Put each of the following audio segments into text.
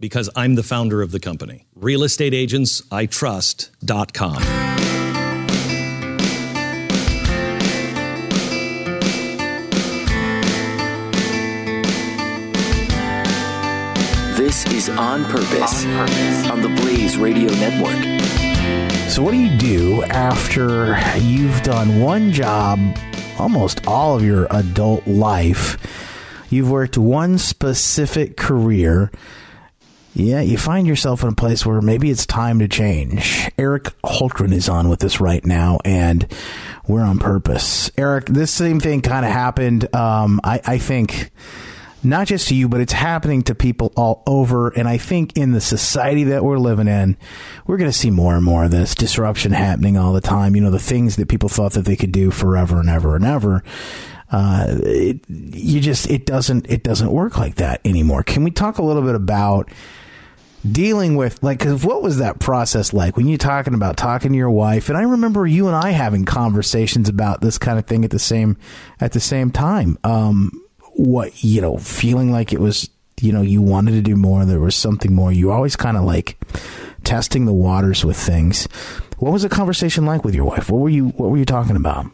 Because I'm the founder of the company. RealestateAgentsITrust.com. This is On Purpose, on Purpose on the Blaze Radio Network. So, what do you do after you've done one job almost all of your adult life? You've worked one specific career yeah, you find yourself in a place where maybe it's time to change. Eric Hultgren is on with us right now, and we're on purpose. Eric, this same thing kind of happened. Um, I, I think not just to you, but it's happening to people all over. And I think in the society that we're living in, we're going to see more and more of this disruption happening all the time. You know, the things that people thought that they could do forever and ever and ever. Uh, it, you just it doesn't it doesn't work like that anymore. Can we talk a little bit about dealing with like cause what was that process like when you're talking about talking to your wife? And i remember you and i having conversations about this kind of thing at the same at the same time. Um what you know feeling like it was you know you wanted to do more there was something more. You always kind of like testing the waters with things. What was the conversation like with your wife? What were you what were you talking about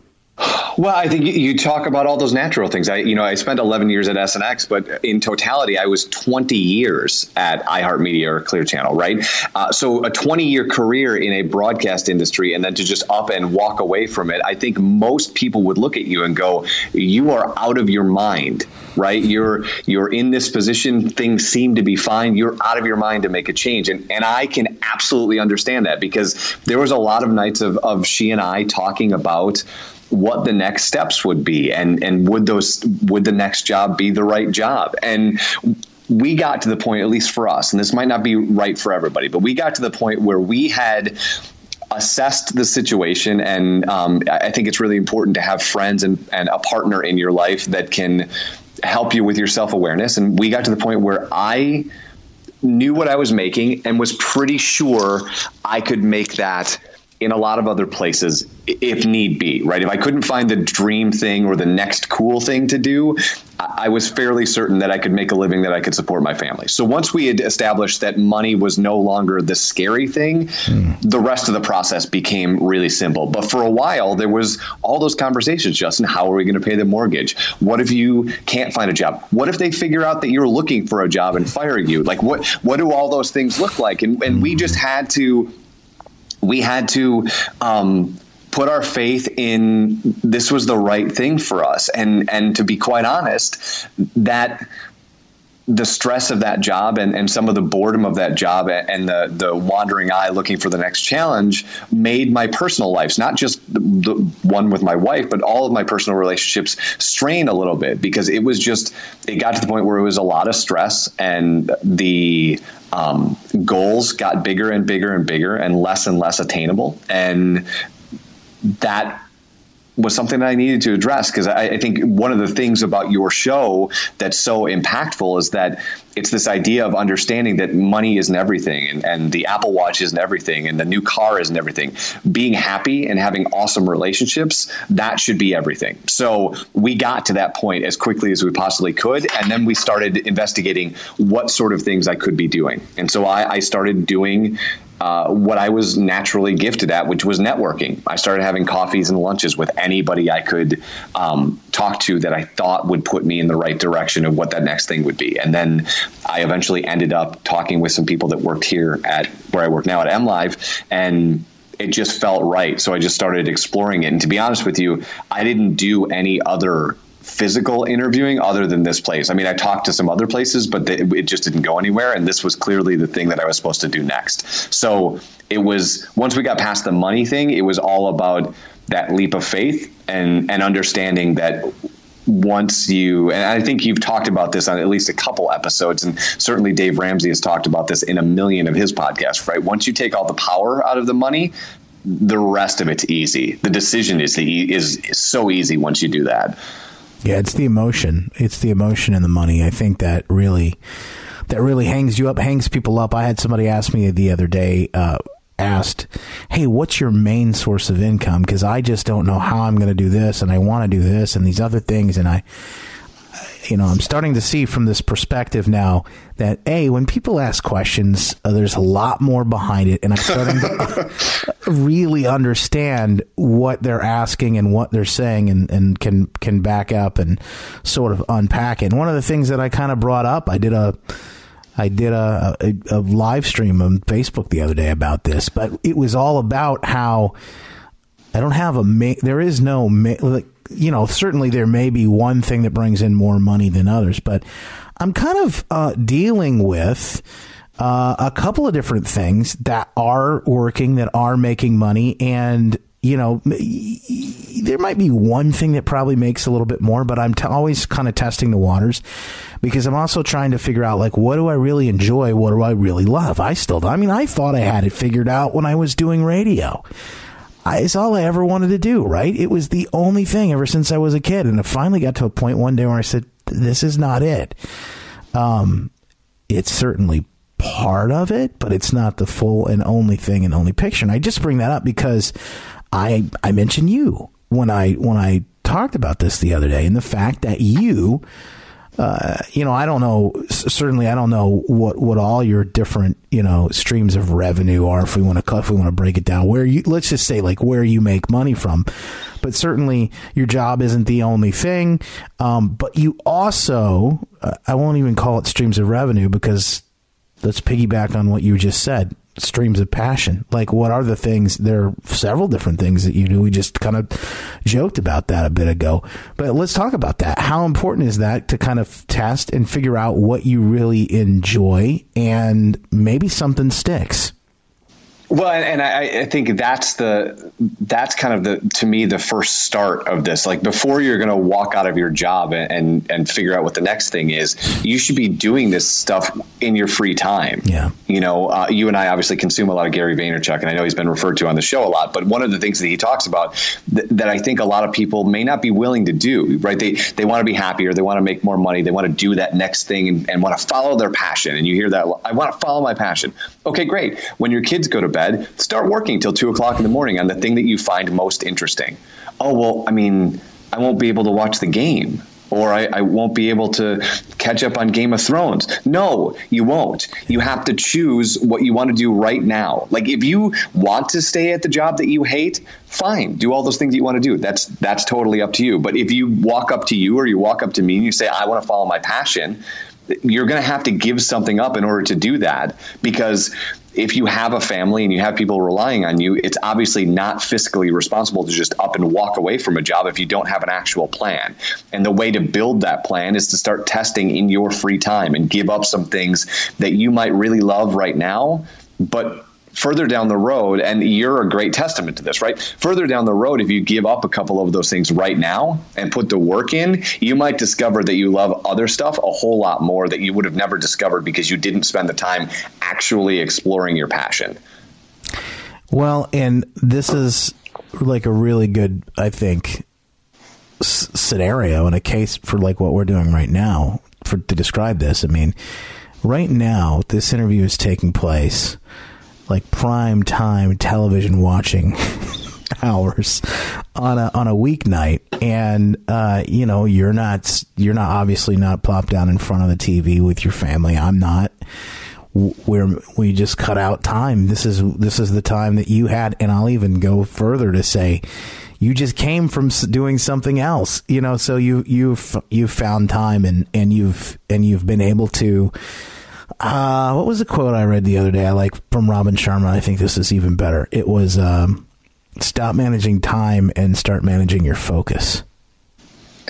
well, I think you talk about all those natural things. I, you know, I spent 11 years at SNX, but in totality, I was 20 years at iHeartMedia or Clear Channel, right? Uh, so a 20 year career in a broadcast industry, and then to just up and walk away from it, I think most people would look at you and go, "You are out of your mind." Right? You're you're in this position. Things seem to be fine. You're out of your mind to make a change, and and I can absolutely understand that because there was a lot of nights of of she and I talking about what the next steps would be and and would those would the next job be the right job? And we got to the point at least for us and this might not be right for everybody but we got to the point where we had assessed the situation and um, i think it's really important to have friends and, and a partner in your life that can help you with your self-awareness. And we got to the point where i knew what i was making and was pretty sure i could make that in a lot of other places if need be, right? If I couldn't find the dream thing or the next cool thing to do, I was fairly certain that I could make a living that I could support my family. So once we had established that money was no longer the scary thing, mm. the rest of the process became really simple. But for a while, there was all those conversations, Justin, how are we going to pay the mortgage? What if you can't find a job? What if they figure out that you're looking for a job and fire you? Like what what do all those things look like? And and we just had to we had to um, put our faith in this was the right thing for us. And and to be quite honest that the stress of that job and, and some of the boredom of that job and the, the wandering eye looking for the next challenge made my personal lives, not just the, the one with my wife, but all of my personal relationships strain a little bit because it was just, it got to the point where it was a lot of stress and the um, goals got bigger and bigger and bigger and less and less attainable. And that was something that I needed to address because I, I, think one of the things about your show that's so impactful is that it's this idea of understanding that money isn't everything and, and the Apple Watch isn't everything and the new car isn't everything. Being happy and having awesome relationships, that should be everything. So we got to that point as quickly as we possibly could. And then we started investigating what sort of things I could be doing. And so I, I started doing uh, what I was naturally gifted at, which was networking. I started having coffees and lunches with anybody I could um, talk to that I thought would put me in the right direction of what that next thing would be. And then I eventually ended up talking with some people that worked here at where I work now at MLive, and it just felt right. So I just started exploring it. And to be honest with you, I didn't do any other physical interviewing other than this place. I mean, I talked to some other places, but they, it just didn't go anywhere. And this was clearly the thing that I was supposed to do next. So it was once we got past the money thing, it was all about that leap of faith and and understanding that once you and I think you've talked about this on at least a couple episodes, and certainly Dave Ramsey has talked about this in a million of his podcasts. Right, once you take all the power out of the money, the rest of it's easy. The decision is the is, is so easy once you do that. Yeah, it's the emotion. It's the emotion and the money. I think that really that really hangs you up, hangs people up. I had somebody ask me the other day. Uh, asked, "Hey, what's your main source of income?" Because I just don't know how I'm going to do this, and I want to do this and these other things, and I, you know, I'm starting to see from this perspective now that a when people ask questions, uh, there's a lot more behind it, and I'm starting to really understand what they're asking and what they're saying, and, and can can back up and sort of unpack it. And one of the things that I kind of brought up, I did a I did a, a, a, live stream on Facebook the other day about this, but it was all about how I don't have a ma- there is no ma- like, you know certainly there may be one thing that brings in more money than others, but I'm kind of uh, dealing with. Uh, a couple of different things that are working, that are making money, and you know, there might be one thing that probably makes a little bit more, but I'm t- always kind of testing the waters because I'm also trying to figure out like what do I really enjoy, what do I really love. I still, I mean, I thought I had it figured out when I was doing radio. I, it's all I ever wanted to do, right? It was the only thing ever since I was a kid, and it finally got to a point one day where I said, "This is not it." Um, it's certainly part of it, but it's not the full and only thing and only picture. And I just bring that up because I I mentioned you when I when I talked about this the other day, and the fact that you. Uh, you know, I don't know. Certainly, I don't know what, what all your different you know streams of revenue are. If we want to cut if we want to break it down, where you let's just say like where you make money from, but certainly your job isn't the only thing. Um, but you also, uh, I won't even call it streams of revenue because let's piggyback on what you just said streams of passion? Like, what are the things? There are several different things that you do. We just kind of joked about that a bit ago, but let's talk about that. How important is that to kind of test and figure out what you really enjoy and maybe something sticks? Well, and I, I, think that's the that's kind of the to me the first start of this. Like before you're going to walk out of your job and, and, and figure out what the next thing is, you should be doing this stuff in your free time. Yeah, you know, uh, you and I obviously consume a lot of Gary Vaynerchuk, and I know he's been referred to on the show a lot. But one of the things that he talks about th- that I think a lot of people may not be willing to do, right? They they want to be happier, they want to make more money, they want to do that next thing, and, and want to follow their passion. And you hear that I want to follow my passion. Okay, great. When your kids go to bed, start working till two o'clock in the morning on the thing that you find most interesting. Oh, well, I mean, I won't be able to watch the game or I, I, won't be able to catch up on Game of Thrones. No, you won't. You have to choose what you want to do right now. Like if you want to stay at the job that you hate, fine, do all those things you want to do. That's that's totally up to you. But if you walk up to you or you walk up to me and you say, I want to follow my passion, you're going to have to give something up in order to do that because if you have a family and you have people relying on you, it's obviously not fiscally responsible to just up and walk away from a job if you don't have an actual plan. And the way to build that plan is to start testing in your free time and give up some things that you might really love right now, but further down the road, and you're a great testament to this, right? Further down the road, if you give up a couple of those things right now and put the work in, you might discover that you love other stuff a whole lot more that you would have never discovered because you didn't spend the time actually exploring your passion. Well, and this is like a really good, I think, s- scenario and a case for like what we're doing right now for to describe this. I mean, right now, this interview is taking place like prime time television watching hours on a on a weeknight. And uh, you know you're not you're not obviously not plopped down in front of the TV with your family. I'm not. Where we just cut out time. This is this is the time that you had. And I'll even go further to say you just came from doing something else you know? So you you've you've found time and and you've and you've been able to uh, what was the quote I read the other day? I like from Robin Sharma. I think this is even better. It was um, stop managing time and start managing your focus.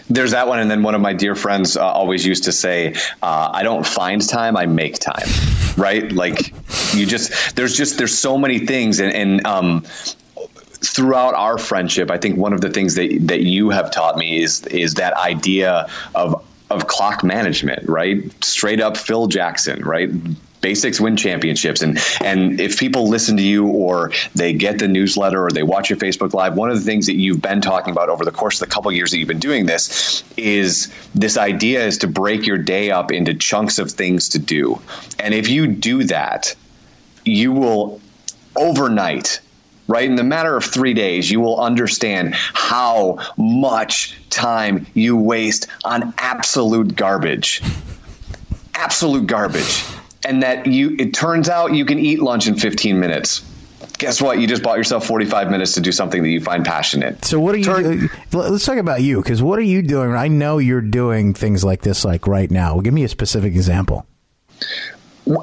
There's that one, and then one of my dear friends uh, always used to say, uh, "I don't find time, I make time." Right? Like you just there's just there's so many things, and, and um, throughout our friendship, I think one of the things that that you have taught me is is that idea of of clock management, right? Straight up Phil Jackson, right? basics win championships and and if people listen to you or they get the newsletter or they watch your facebook live one of the things that you've been talking about over the course of the couple of years that you've been doing this is this idea is to break your day up into chunks of things to do and if you do that you will overnight right? In the matter of three days, you will understand how much time you waste on absolute garbage. Absolute garbage. And that you, it turns out you can eat lunch in 15 minutes. Guess what? You just bought yourself 45 minutes to do something that you find passionate. So what are you? Turn- let's talk about you because what are you doing? I know you're doing things like this, like right now. Give me a specific example.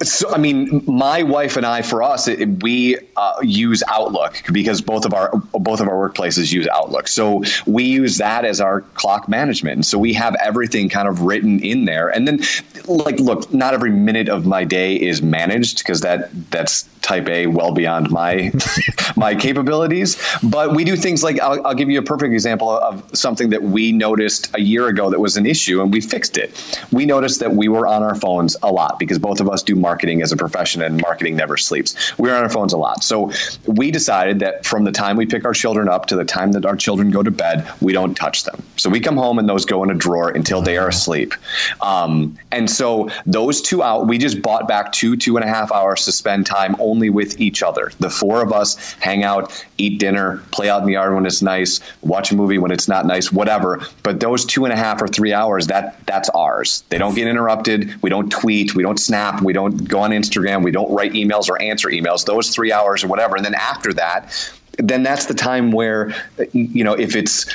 So, I mean, my wife and I, for us, it, we uh, use Outlook because both of our both of our workplaces use Outlook. So we use that as our clock management. So we have everything kind of written in there. And then, like, look, not every minute of my day is managed because that that's type A, well beyond my my capabilities. But we do things like I'll, I'll give you a perfect example of something that we noticed a year ago that was an issue, and we fixed it. We noticed that we were on our phones a lot because both of us do marketing as a profession and marketing never sleeps. We're on our phones a lot. So we decided that from the time we pick our children up to the time that our children go to bed, we don't touch them. So we come home and those go in a drawer until they are asleep. Um, and so those two out, we just bought back two, two and a half hours to spend time only with each other. The four of us hang out, eat dinner, play out in the yard when it's nice, watch a movie when it's not nice, whatever. But those two and a half or three hours, that that's ours. They don't get interrupted. We don't tweet. We don't snap. We don't don't go on Instagram. We don't write emails or answer emails. Those three hours or whatever. And then after that, then that's the time where you know if it's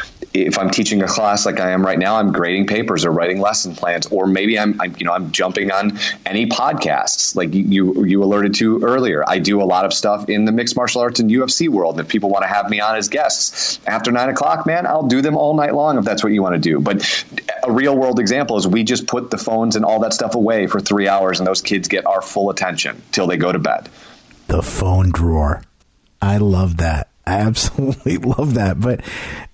if I'm teaching a class like I am right now, I'm grading papers or writing lesson plans, or maybe I'm, I'm you know I'm jumping on any podcasts like you you alerted to earlier. I do a lot of stuff in the mixed martial arts and UFC world. If people want to have me on as guests after nine o'clock, man, I'll do them all night long if that's what you want to do. But a real world example is we just put the phones and all that stuff away for three hours, and those kids get our full attention till they go to bed. The phone drawer. I love that. I absolutely love that. But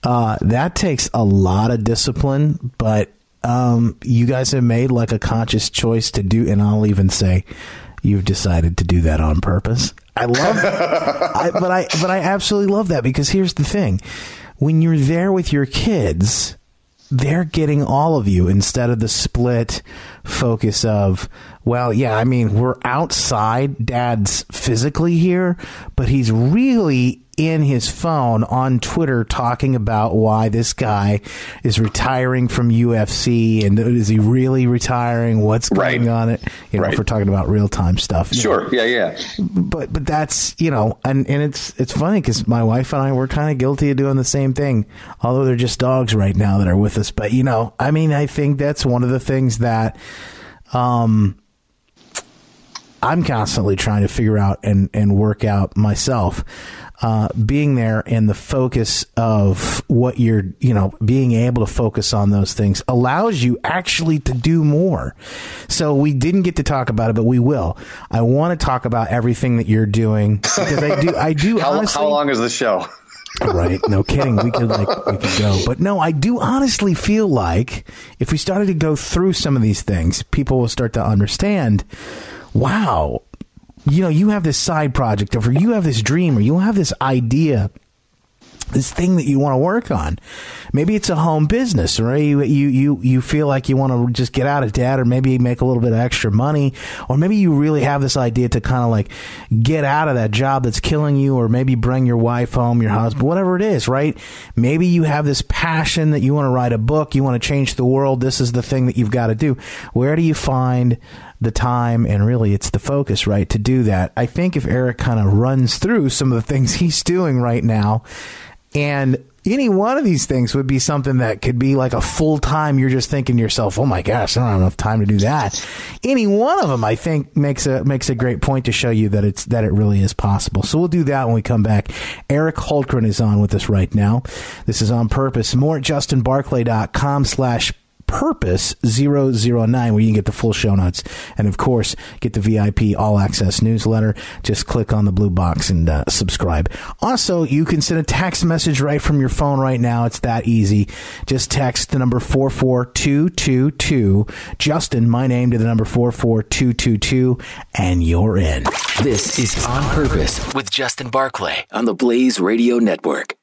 uh, that takes a lot of discipline. But um, you guys have made like a conscious choice to do, and I'll even say you've decided to do that on purpose. I love, I, but I but I absolutely love that because here's the thing: when you're there with your kids, they're getting all of you instead of the split focus of well, yeah, I mean, we're outside. Dad's physically here, but he's really in his phone on Twitter talking about why this guy is retiring from UFC and is he really retiring? What's going right. on? It you know, right. if we're talking about real time stuff. Sure, know. yeah, yeah. But but that's you know, and and it's it's funny because my wife and I were kind of guilty of doing the same thing, although they're just dogs right now that are with us. But you know, I mean, I think that's one of the things that. Um, I'm constantly trying to figure out and, and work out myself. Uh, being there and the focus of what you're, you know, being able to focus on those things allows you actually to do more. So we didn't get to talk about it, but we will. I want to talk about everything that you're doing because I do, I do how, honestly. How long is the show? right no kidding we could like we could go but no i do honestly feel like if we started to go through some of these things people will start to understand wow you know you have this side project or you have this dream or you have this idea this thing that you want to work on. Maybe it's a home business, or you you you, you feel like you want to just get out of debt, or maybe make a little bit of extra money, or maybe you really have this idea to kind of like get out of that job that's killing you, or maybe bring your wife home, your husband, whatever it is, right? Maybe you have this passion that you want to write a book, you want to change the world. This is the thing that you've got to do. Where do you find the time and really it's the focus, right, to do that? I think if Eric kind of runs through some of the things he's doing right now and any one of these things would be something that could be like a full time. You're just thinking to yourself, "Oh my gosh, I don't have enough time to do that." Any one of them, I think, makes a makes a great point to show you that it's that it really is possible. So we'll do that when we come back. Eric Hultgren is on with us right now. This is on purpose. More at justinbarclay.com slash Purpose 009, where you can get the full show notes and, of course, get the VIP all access newsletter. Just click on the blue box and uh, subscribe. Also, you can send a text message right from your phone right now. It's that easy. Just text the number 44222, Justin, my name, to the number 44222, and you're in. This is On Purpose with Justin Barclay on the Blaze Radio Network.